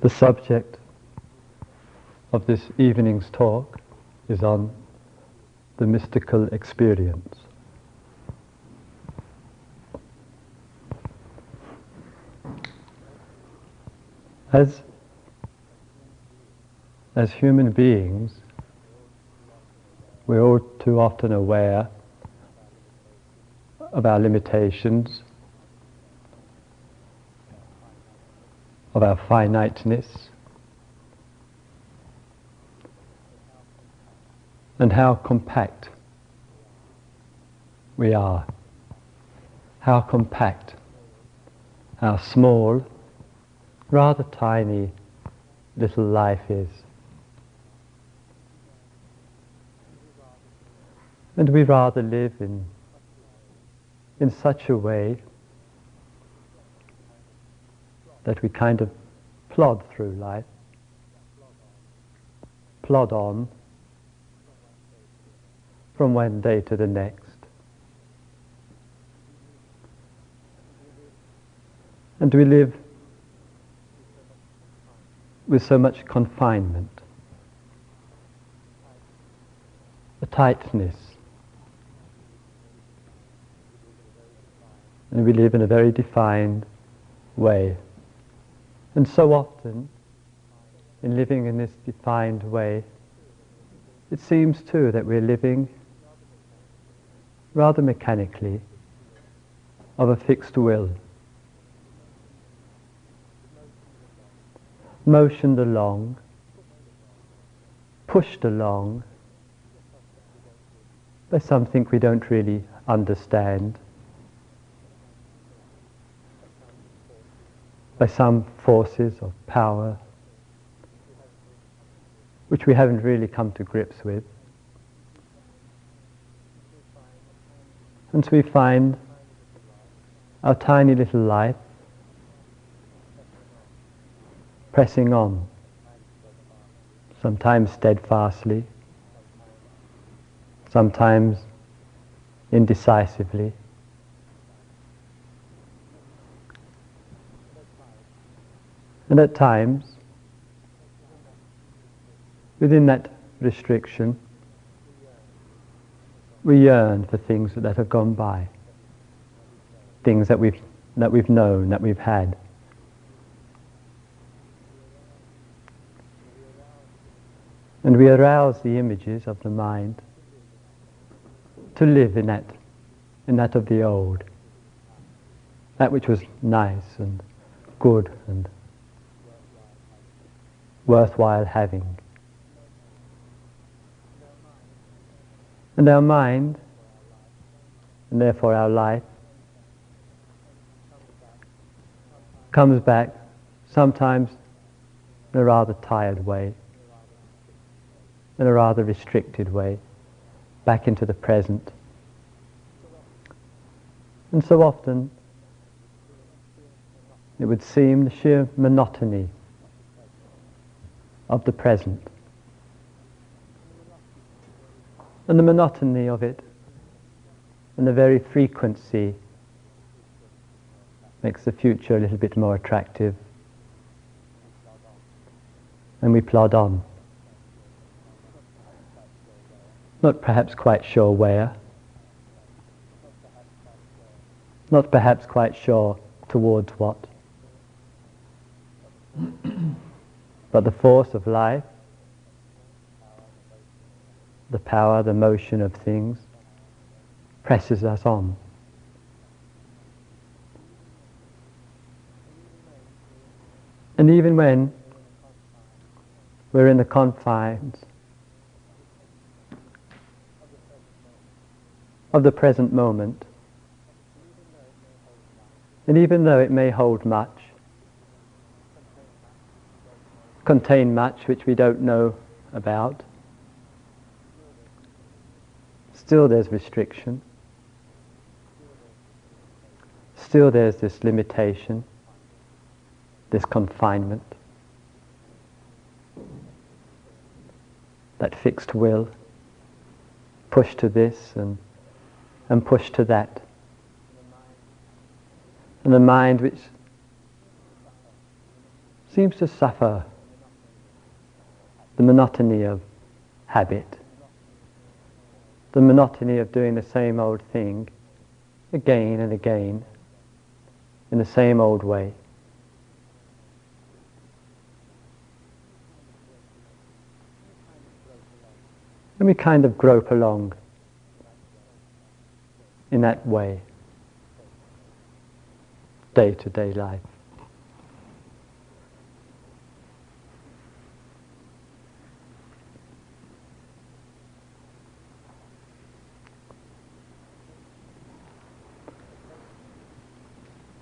The subject of this evening's talk is on the mystical experience. As, as human beings, we're all too often aware of our limitations, of our finiteness, and how compact we are, how compact, how small, rather tiny little life is. And we rather live in, in such a way that we kind of plod through life, plod on from one day to the next. And we live with so much confinement, a tightness. And we live in a very defined way. And so often, in living in this defined way, it seems too that we're living rather mechanically of a fixed will. Motioned along, pushed along by something we don't really understand, by some forces of power which we haven't really come to grips with. And so we find our tiny little life pressing on, sometimes steadfastly, sometimes indecisively. And at times, within that restriction, we yearn for things that have gone by, things that we've, that we've known, that we've had. And we arouse the images of the mind to live in that, in that of the old, that which was nice and good and worthwhile having. And our mind, and therefore our life, comes back sometimes in a rather tired way, in a rather restricted way, back into the present. And so often it would seem the sheer monotony of the present and the monotony of it and the very frequency makes the future a little bit more attractive. And we plod on. Not perhaps quite sure where. Not perhaps quite sure towards what. But the force of life the power, the motion of things presses us on. And even when we're in the confines of the present moment, and even though it may hold much, contain much which we don't know about, still there's restriction. Still there's this limitation, this confinement, that fixed will, push to this and, and push to that. And the mind which seems to suffer the monotony of habit, the monotony of doing the same old thing again and again in the same old way. And we kind of grope along in that way, day to day life.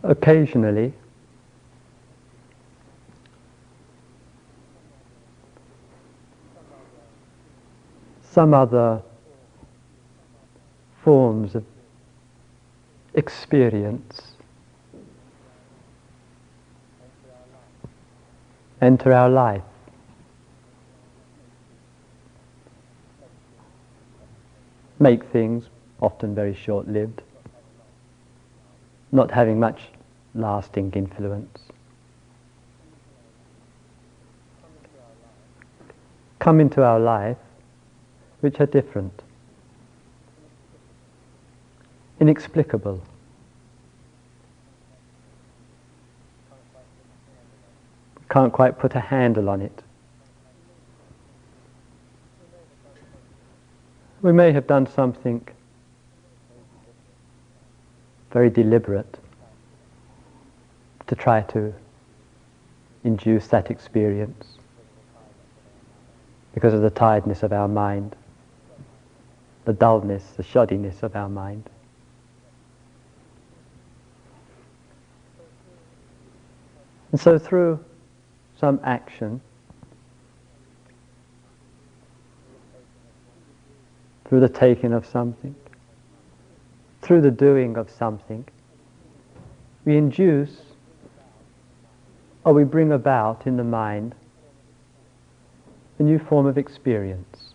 Occasionally. Some other forms of experience. Enter our life. Make things often very short lived, not having much lasting influence. Come into our life which are different, inexplicable. Can't quite put a handle on it. We may have done something very deliberate to try to induce that experience because of the tiredness of our mind, the dullness, the shoddiness of our mind. And so through some action, through the taking of something, through the doing of something, we induce or we bring about in the mind a new form of experience.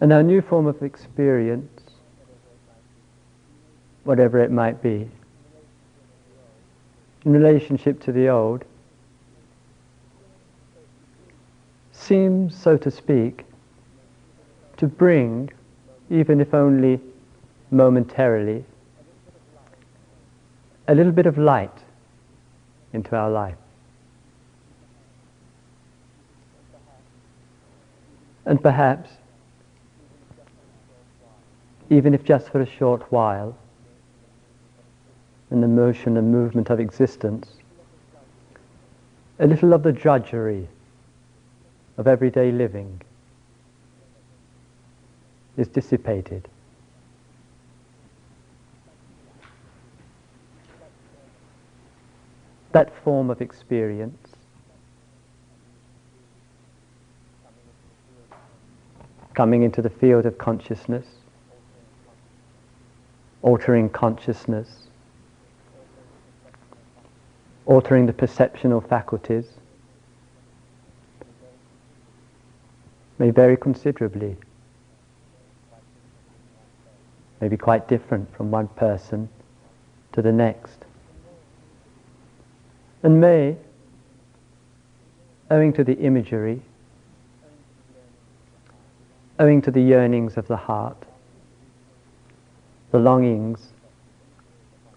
And our new form of experience, whatever it might be, in relationship to the old, seems, so to speak, to bring, even if only momentarily, a little bit of light into our life. And perhaps, even if just for a short while, in the motion and movement of existence, a little of the drudgery of everyday living is dissipated. That form of experience. Coming into the field of consciousness, altering consciousness, altering the perceptional faculties, may vary considerably, may be quite different from one person to the next and may, owing to the imagery, owing to the yearnings of the heart, the longings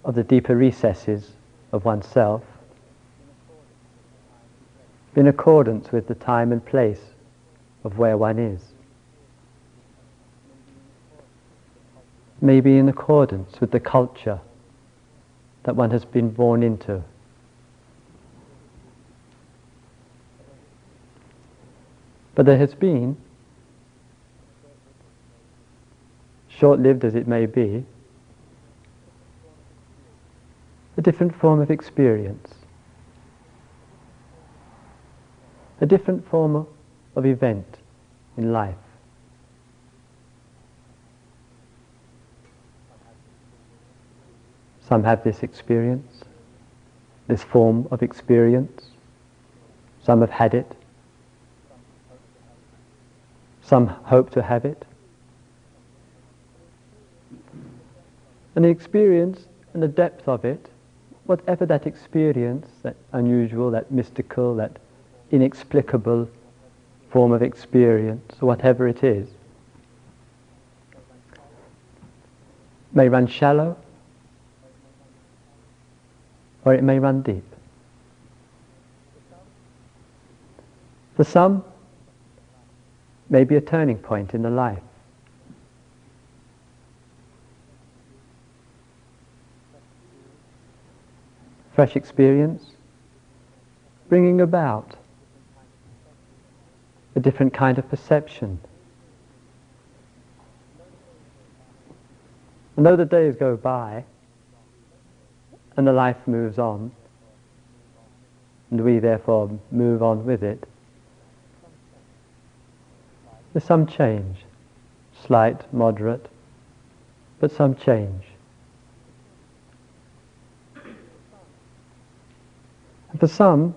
of the deeper recesses of oneself, in accordance with the time and place of where one is. Maybe in accordance with the culture that one has been born into. But there has been, short-lived as it may be, a different form of experience, a different form of event in life. Some have this experience, this form of experience. Some have had it. Some hope to have it. And the experience and the depth of it whatever that experience, that unusual, that mystical, that inexplicable form of experience, whatever it is, may run shallow or it may run deep. For some, may be a turning point in the life. Fresh experience, bringing about a different kind of perception. And though the days go by and the life moves on, and we therefore move on with it, there's some change, slight, moderate, but some change. And for some,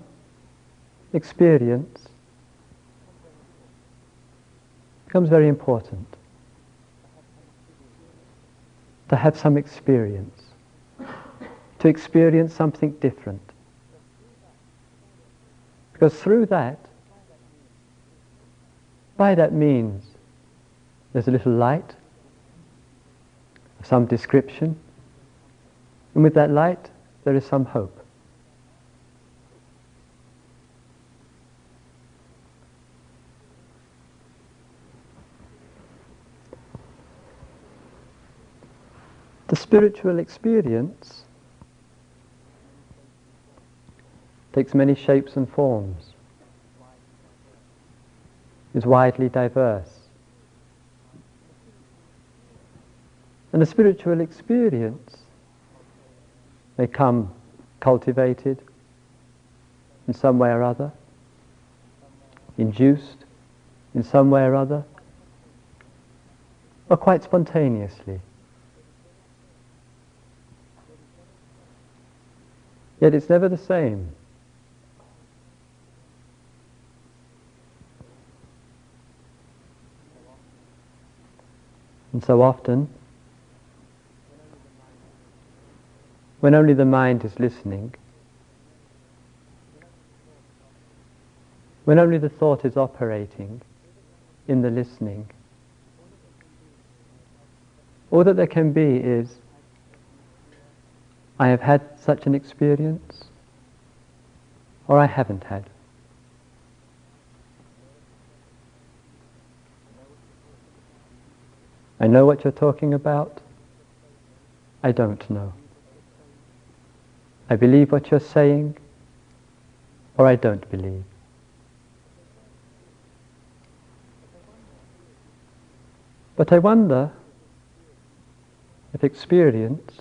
experience becomes very important. To have some experience, to experience something different. Because through that, by that means, there's a little light of some description, and with that light, there is some hope. The spiritual experience takes many shapes and forms, is widely diverse. And the spiritual experience may come cultivated in some way or other, induced in some way or other, or quite spontaneously. Yet it's never the same. And so often, when only the mind is listening, when only the thought is operating in the listening, all that there can be is I have had such an experience, or I haven't had. I know what you're talking about. I don't know. I believe what you're saying, or I don't believe. But I wonder if experience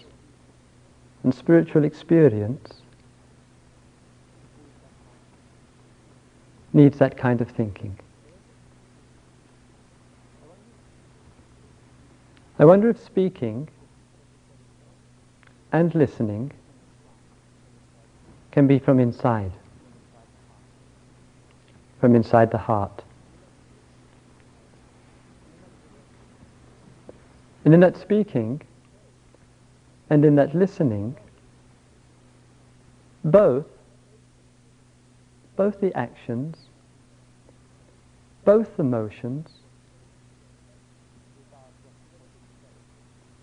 and spiritual experience needs that kind of thinking. I wonder if speaking and listening can be from inside, from inside the heart. And in that speaking, and in that listening, both, both the actions, both the motions,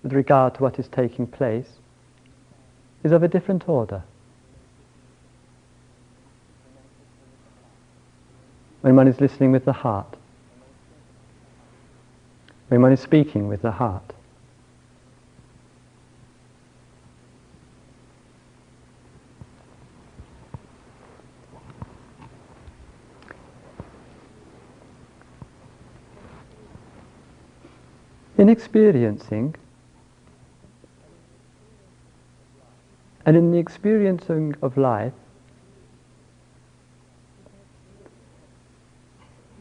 with regard to what is taking place, is of a different order. When one is listening with the heart, when one is speaking with the heart, In experiencing and in the experiencing of life,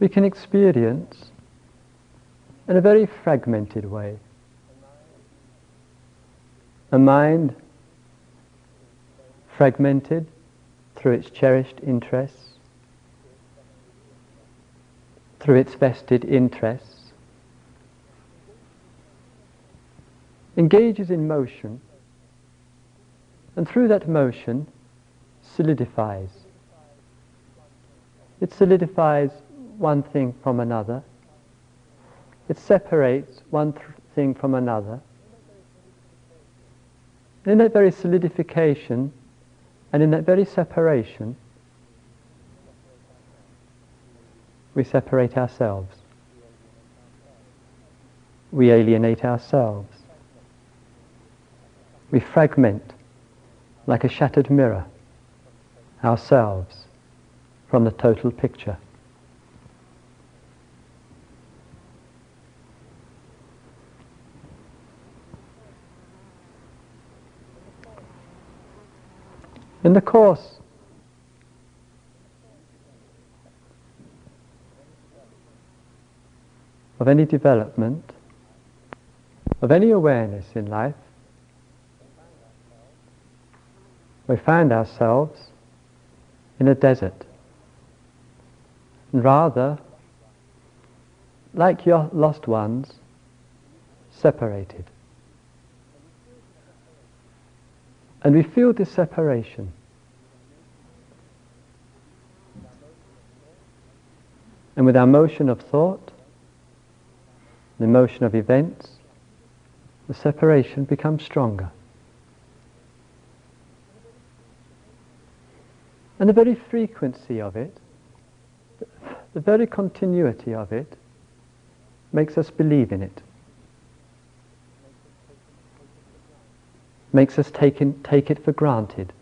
we can experience in a very fragmented way. A mind fragmented through its cherished interests, through its vested interests, engages in motion And through that motion, solidifies. It solidifies one thing from another. It separates one th- thing from another. And in that very solidification and in that very separation, we separate ourselves. We alienate ourselves. We fragment like a shattered mirror ourselves from the total picture. In the course of any development, of any awareness in life, we find ourselves in a desert. And rather, like your lost ones, separated. And we feel this separation. And with our motion of thought, the motion of events, the separation becomes stronger. And the very frequency of it, the very continuity of it, makes us believe in it. Makes us take, in, take it for granted.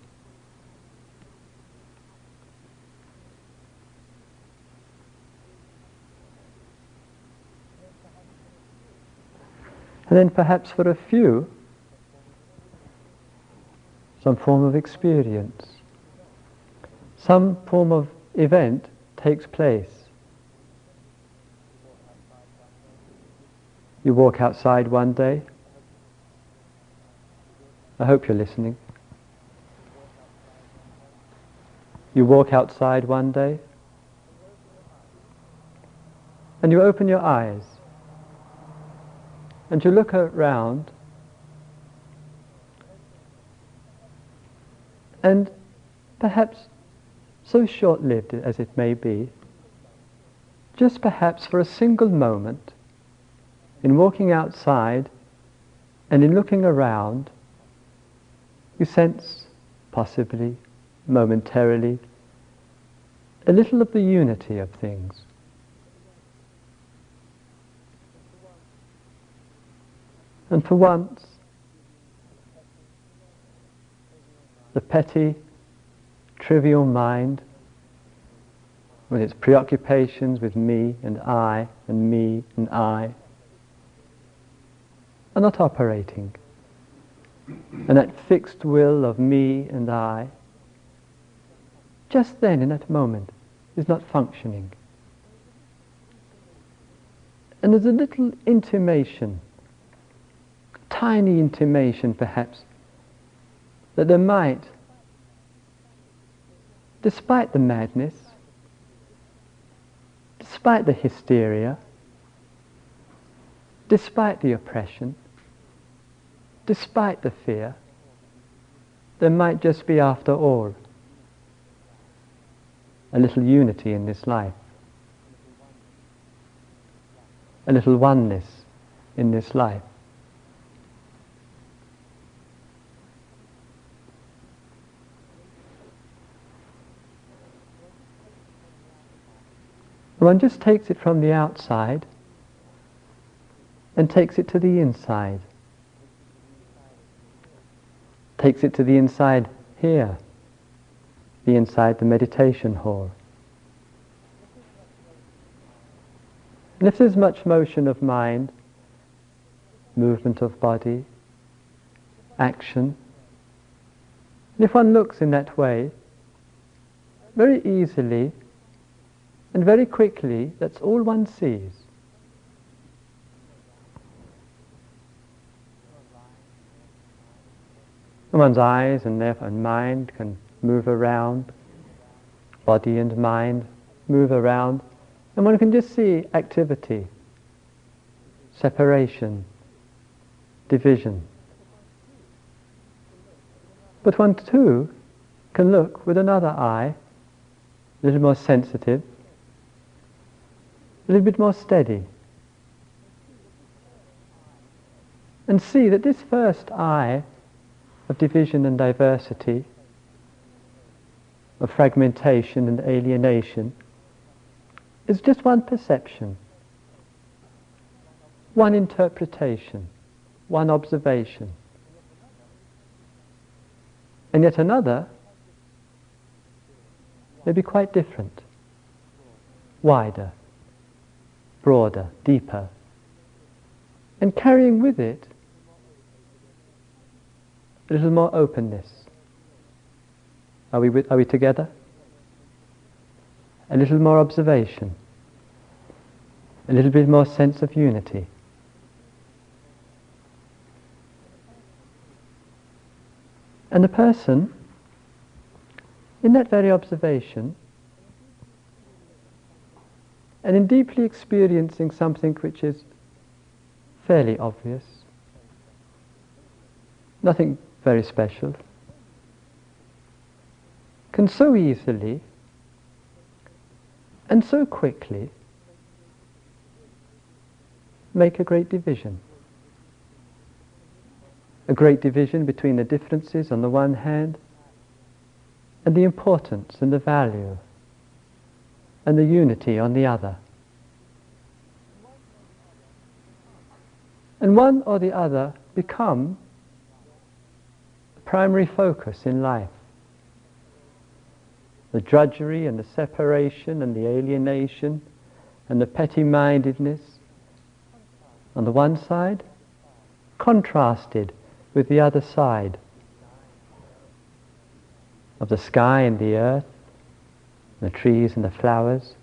And then perhaps for a few, some form of experience some form of event takes place. You walk outside one day. I hope you're listening. You walk outside one day and you open your eyes and you look around and perhaps so short-lived as it may be, just perhaps for a single moment, in walking outside and in looking around, you sense, possibly, momentarily, a little of the unity of things. And for once, the petty trivial mind with its preoccupations with me and I and me and I are not operating. And that fixed will of me and I, just then in that moment, is not functioning. And there's a little intimation, tiny intimation perhaps, that there might despite the madness, despite the hysteria, despite the oppression, despite the fear, there might just be, after all, a little unity in this life, a little oneness in this life. One just takes it from the outside and takes it to the inside. Takes it to the inside here, the inside the meditation hall. And if there's much motion of mind, movement of body, action, and if one looks in that way, very easily and very quickly, that's all one sees. One's eyes and, mind can move around, body and mind move around, and one can just see activity, separation, division. But one too can look with another eye, a little more sensitive, a little bit more steady. And see that this first eye of division and diversity, of fragmentation and alienation, is just one perception, one interpretation, one observation. And yet another may be quite different, wider, broader, deeper, and carrying with it a little more openness. Are we, are we together? A little more observation, a little bit more sense of unity. And the person, in that very observation, and in deeply experiencing something which is fairly obvious, nothing very special, can so easily and so quickly make a great division. A great division between the differences on the one hand and the importance and the value and the unity on the other. And one or the other become the primary focus in life. The drudgery and the separation and the alienation and the petty-mindedness on the one side, contrasted with the other side of the sky and the earth, the trees and the flowers,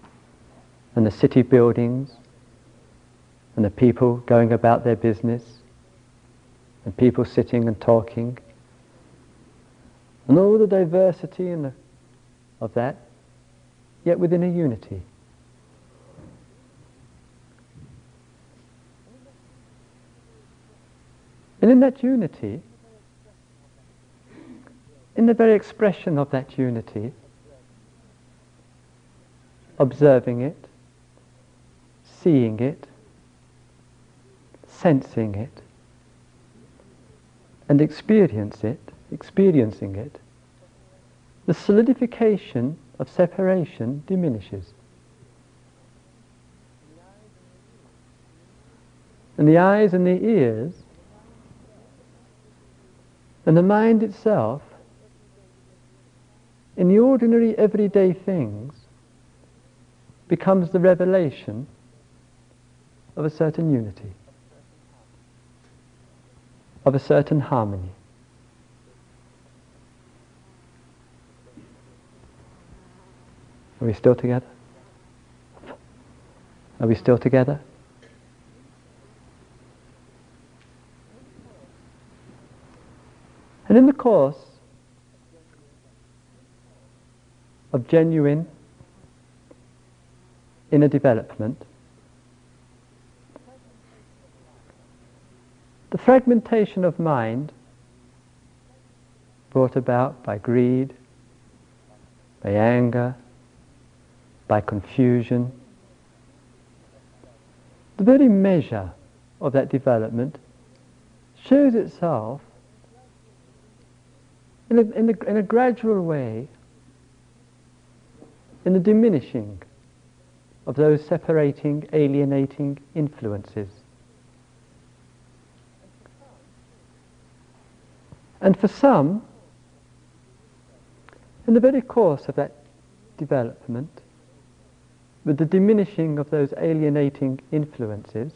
and the city buildings, and the people going about their business, and people sitting and talking, and all the diversity and the, of that, yet within a unity. And in that unity, in the very expression of that unity, observing it, seeing it, sensing it, and experience it, experiencing it, the solidification of separation diminishes. And the eyes and the ears and the mind itself, in the ordinary everyday things, becomes the revelation of a certain unity, of a certain harmony. Are we still together? Are we still together? And in the course of genuine inner development, the fragmentation of mind brought about by greed, by anger, by confusion, the very measure of that development shows itself in a, in a, in a gradual way in the diminishing of those separating, alienating influences. And for some, in the very course of that development, with the diminishing of those alienating influences,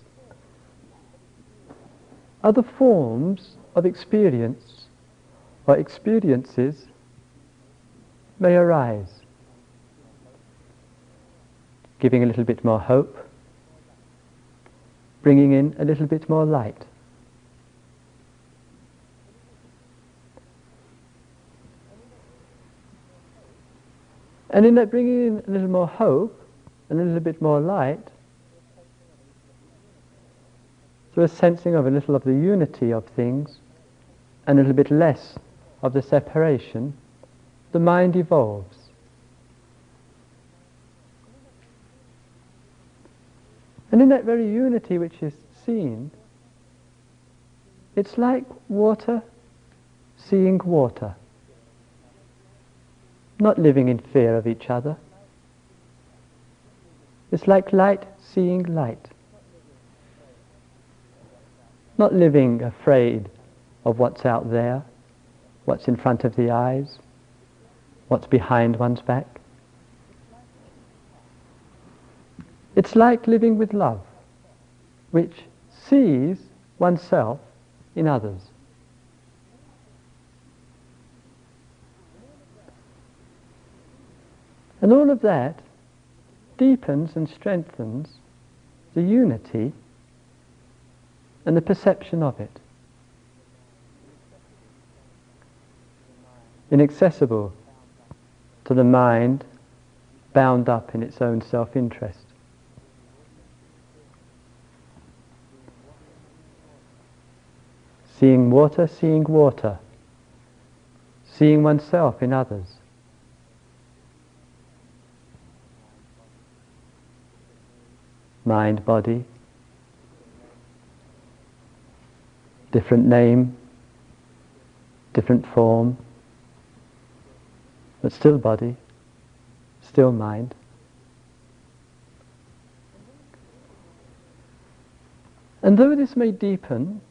other forms of experience or experiences may arise, giving a little bit more hope, bringing in a little bit more light. And in that bringing in a little more hope, and a little bit more light, through a sensing of a little of the unity of things, and a little bit less of the separation, the mind evolves. And in that very unity which is seen, it's like water seeing water, not living in fear of each other. It's like light seeing light, not living afraid of what's out there, what's in front of the eyes, what's behind one's back. It's like living with love, which sees oneself in others. And all of that deepens and strengthens the unity and the perception of it. Inaccessible to the mind bound up in its own self-interest. Seeing water, seeing water. Seeing oneself in others. Mind, body. Different name, different form, but still body, still mind. And though this may deepen,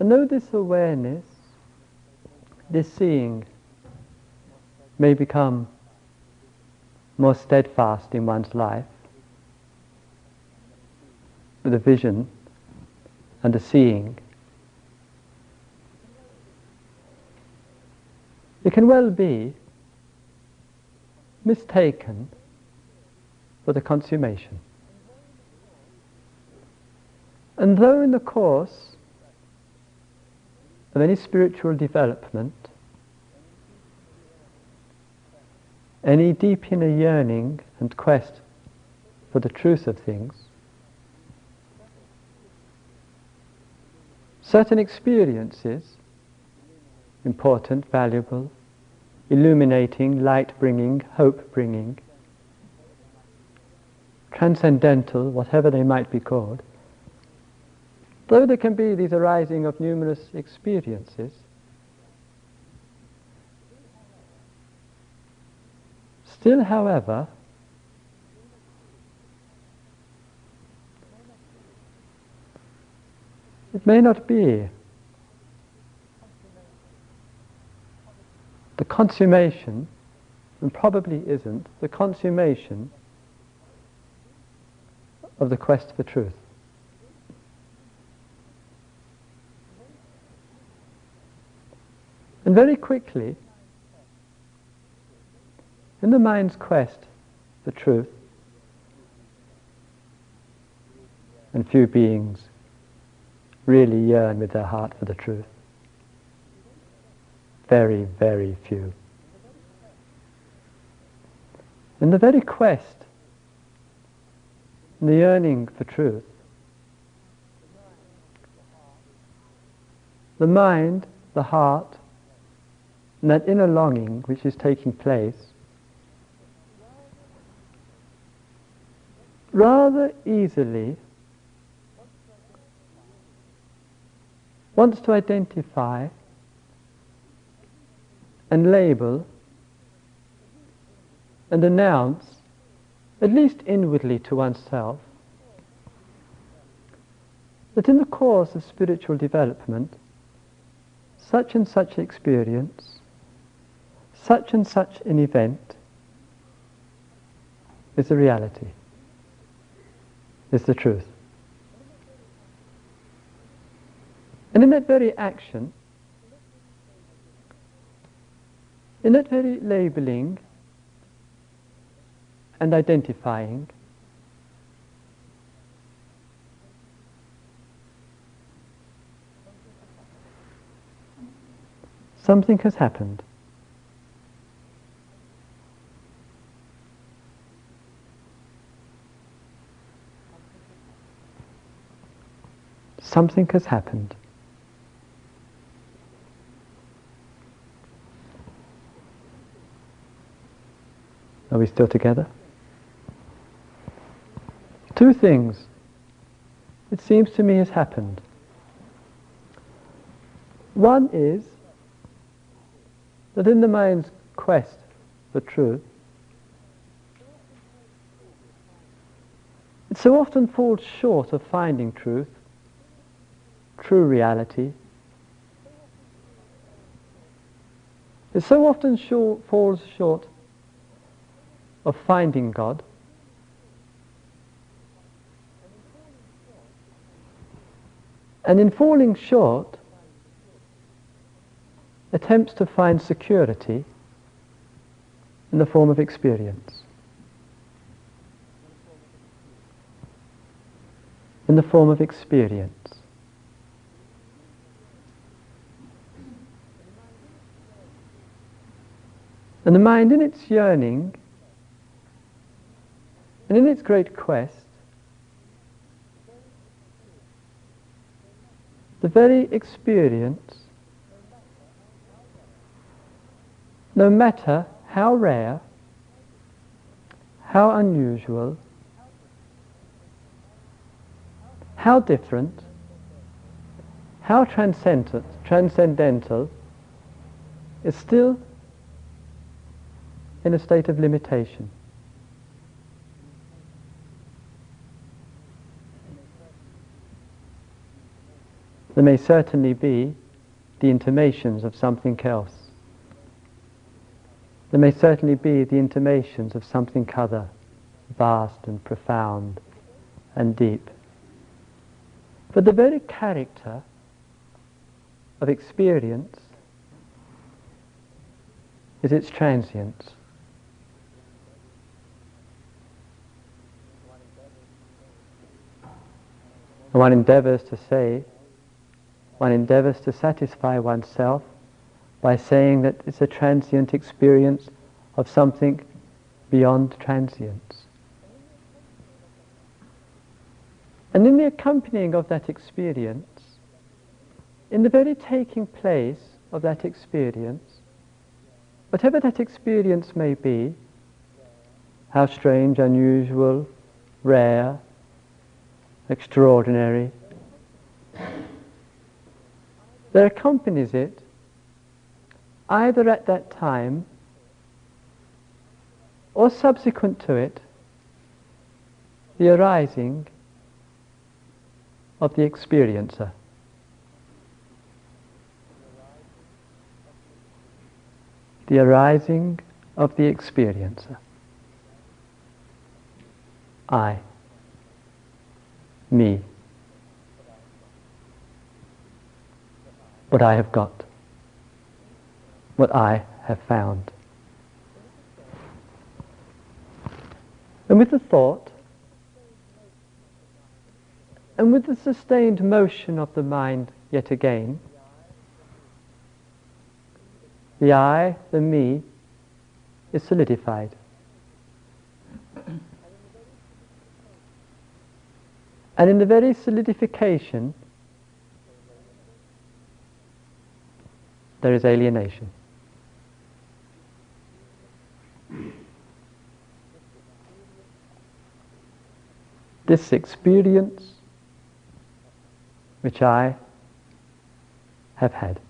and though this awareness, this seeing, may become more steadfast in one's life, with a vision and a seeing, it can well be mistaken for the consummation. And though in the course of any spiritual development, any deep inner yearning and quest for the truth of things, certain experiences, important, valuable, illuminating, light bringing, hope bringing, transcendental, whatever they might be called, Though there can be these arising of numerous experiences, still, however, it may not be the consummation, and probably isn't, the consummation of the quest for truth. And very quickly, in the mind's quest for truth, and few beings really yearn with their heart for the truth. Very, very few. In the very quest, in the yearning for truth, the mind, the heart, and that inner longing which is taking place rather easily wants to identify and label and announce, at least inwardly to oneself, that in the course of spiritual development, such and such experience such and such an event is the reality, is the truth. And in that very action, in that very labeling and identifying, something has happened. something has happened. Are we still together? Two things, it seems to me, has happened. One is that in the mind's quest for truth, it so often falls short of finding truth true reality. It so often short, falls short of finding God. And in falling short, attempts to find security in the form of experience. In the form of experience. And the mind in its yearning and in its great quest, the very experience, no matter how rare, how unusual, how different, how transcendent, transcendental, is still in a state of limitation. There may certainly be the intimations of something else. There may certainly be the intimations of something other, vast and profound and deep. But the very character of experience is its transience. One endeavors to say one endeavors to satisfy oneself by saying that it's a transient experience of something beyond transience. And in the accompanying of that experience, in the very taking place of that experience, whatever that experience may be, how strange, unusual, rare, extraordinary, there accompanies it either at that time or subsequent to it the arising of the experiencer. The arising of the experiencer. I. Me. what I have got, what I have found. And with the thought, and with the sustained motion of the mind yet again, the I, the me, is solidified. And in the very solidification there is alienation. This experience which I have had.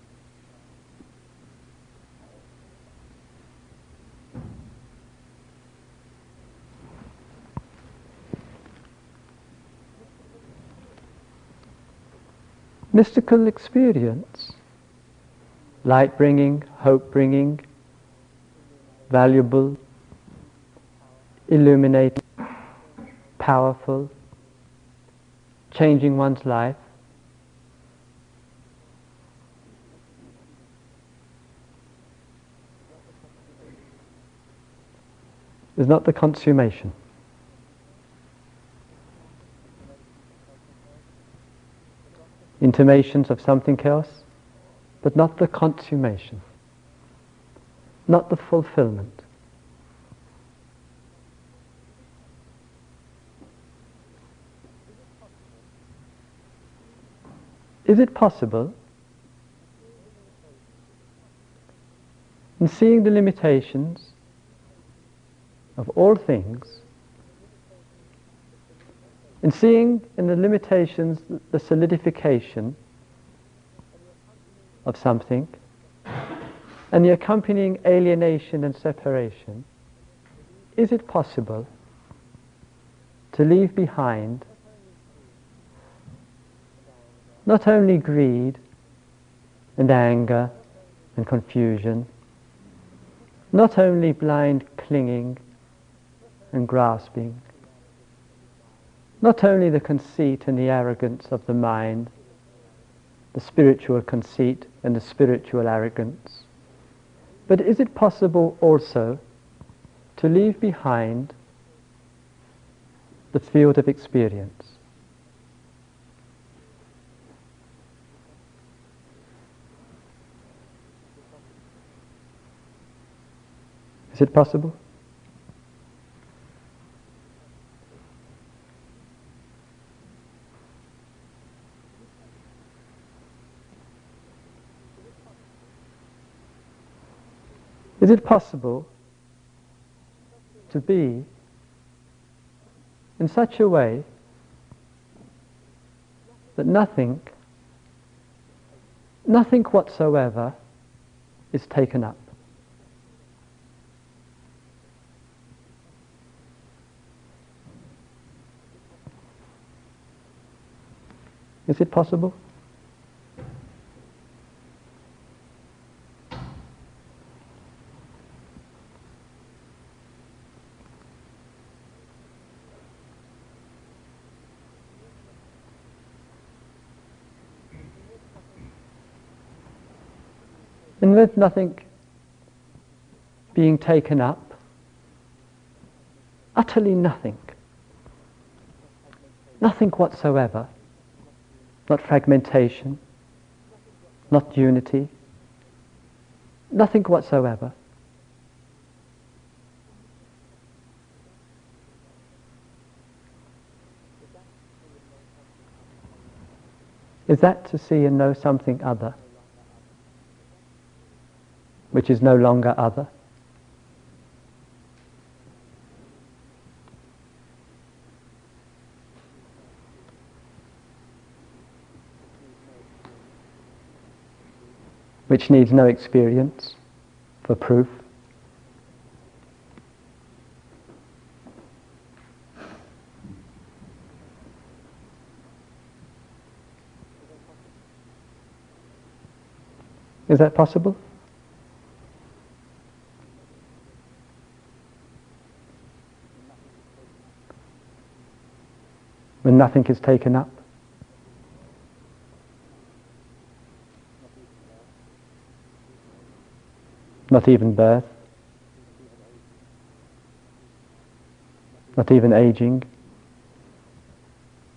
Mystical experience light bringing, hope bringing, valuable, illuminating, powerful, changing one's life. is not the consummation. Intimations of something else but not the consummation, not the fulfillment. Is it possible, in seeing the limitations of all things, in seeing in the limitations the solidification of something, and the accompanying alienation and separation, is it possible to leave behind not only greed and anger and confusion, not only blind clinging and grasping, not only the conceit and the arrogance of the mind, the spiritual conceit and the spiritual arrogance, but is it possible also to leave behind the field of experience? Is it possible? Is it possible to be in such a way that nothing, nothing whatsoever is taken up? Is it possible? And with nothing being taken up, utterly nothing, nothing whatsoever, not fragmentation, not unity, nothing whatsoever. Is that to see and know something other, which is no longer other? which needs no experience for proof. Is that possible? When nothing is taken up? Not even birth. Not even aging.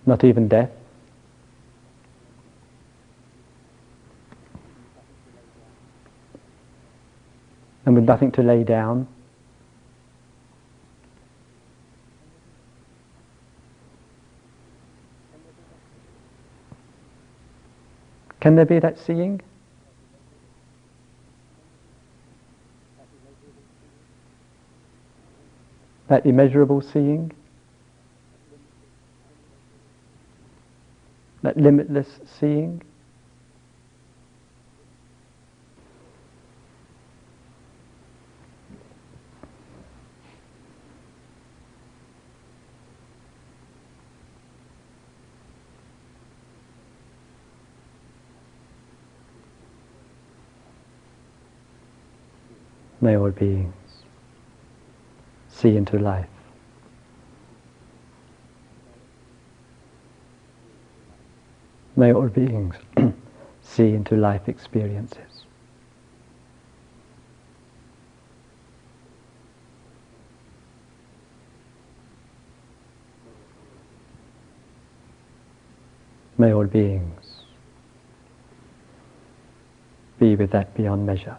Not even death. And with nothing to lay down. Can there be that seeing? that immeasurable seeing, that limitless seeing. May all beings see into life. May all beings see into life experiences. May all beings be with that beyond measure.